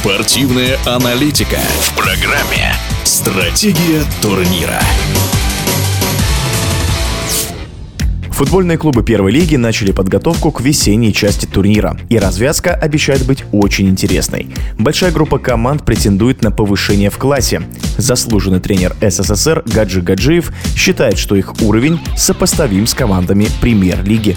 Спортивная аналитика в программе «Стратегия турнира». Футбольные клубы первой лиги начали подготовку к весенней части турнира, и развязка обещает быть очень интересной. Большая группа команд претендует на повышение в классе. Заслуженный тренер СССР Гаджи Гаджиев считает, что их уровень сопоставим с командами премьер-лиги.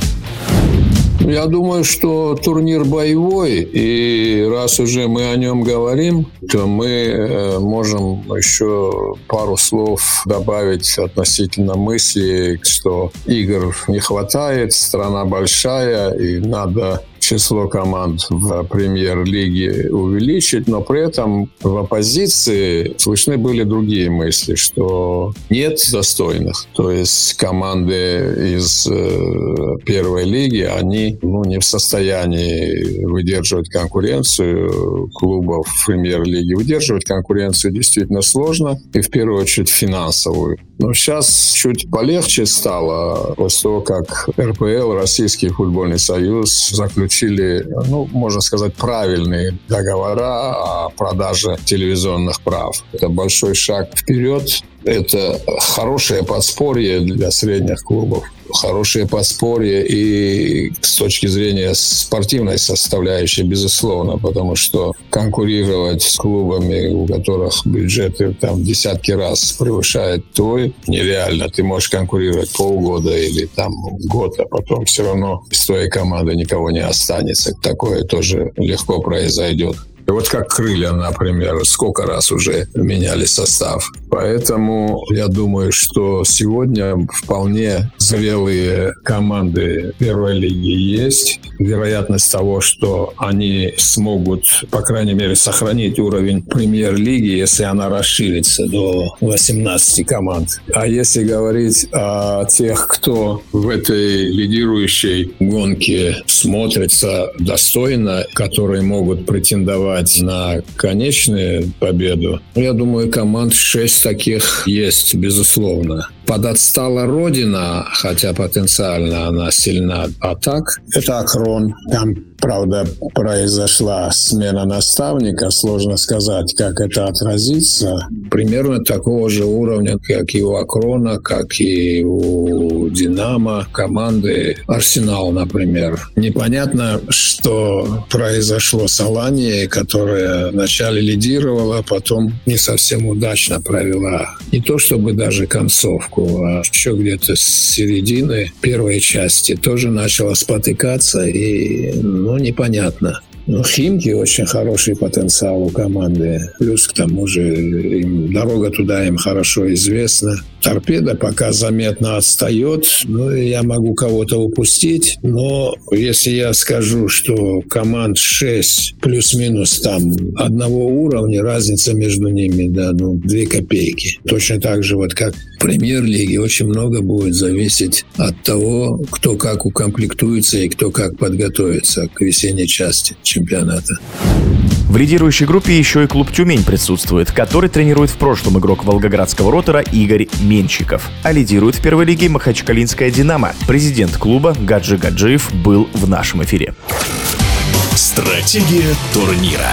Я думаю, что турнир боевой, и раз уже мы о нем говорим, то мы э, можем еще пару слов добавить относительно мысли, что игр не хватает, страна большая, и надо число команд в премьер-лиге увеличить, но при этом в оппозиции слышны были другие мысли, что нет достойных. То есть команды из э, первой лиги, они ну, не в состоянии выдерживать конкуренцию клубов премьер-лиги. Выдерживать конкуренцию действительно сложно, и в первую очередь финансовую. Но сейчас чуть полегче стало после того, как РПЛ, Российский футбольный союз, заключил заключили, ну, можно сказать, правильные договора о продаже телевизионных прав. Это большой шаг вперед. Это хорошее подспорье для средних клубов хорошее подспорье и с точки зрения спортивной составляющей, безусловно, потому что конкурировать с клубами, у которых бюджеты там десятки раз превышают твой, нереально. Ты можешь конкурировать полгода или там год, а потом все равно из твоей команды никого не останется. Такое тоже легко произойдет. Вот как крылья, например, сколько раз уже меняли состав. Поэтому я думаю, что сегодня вполне зрелые команды первой лиги есть. Вероятность того, что они смогут, по крайней мере, сохранить уровень премьер-лиги, если она расширится до 18 команд. А если говорить о тех, кто в этой лидирующей гонке смотрится достойно, которые могут претендовать претендовать на конечную победу, я думаю, команд 6 таких есть, безусловно. Подотстала Родина, хотя потенциально она сильна, а так это Акрон. Там Правда, произошла смена наставника. Сложно сказать, как это отразится. Примерно такого же уровня, как и у Акрона, как и у Динамо, команды Арсенал, например. Непонятно, что произошло с Аланией, которая вначале лидировала, а потом не совсем удачно провела. Не то чтобы даже концовку, а еще где-то с середины первой части тоже начала спотыкаться и ну, непонятно. Ну, Химки очень хороший потенциал у команды. Плюс к тому же им, дорога туда им хорошо известна. Торпеда пока заметно отстает. Ну, я могу кого-то упустить. Но если я скажу, что команд 6 плюс-минус там одного уровня, разница между ними, да, ну, 2 копейки. Точно так же, вот как в премьер-лиге, очень много будет зависеть от того, кто как укомплектуется и кто как подготовится к весенней части чемпионата. В лидирующей группе еще и клуб «Тюмень» присутствует, который тренирует в прошлом игрок волгоградского ротора Игорь Менщиков. А лидирует в первой лиге Махачкалинская «Динамо». Президент клуба Гаджи Гаджиев был в нашем эфире. Стратегия турнира.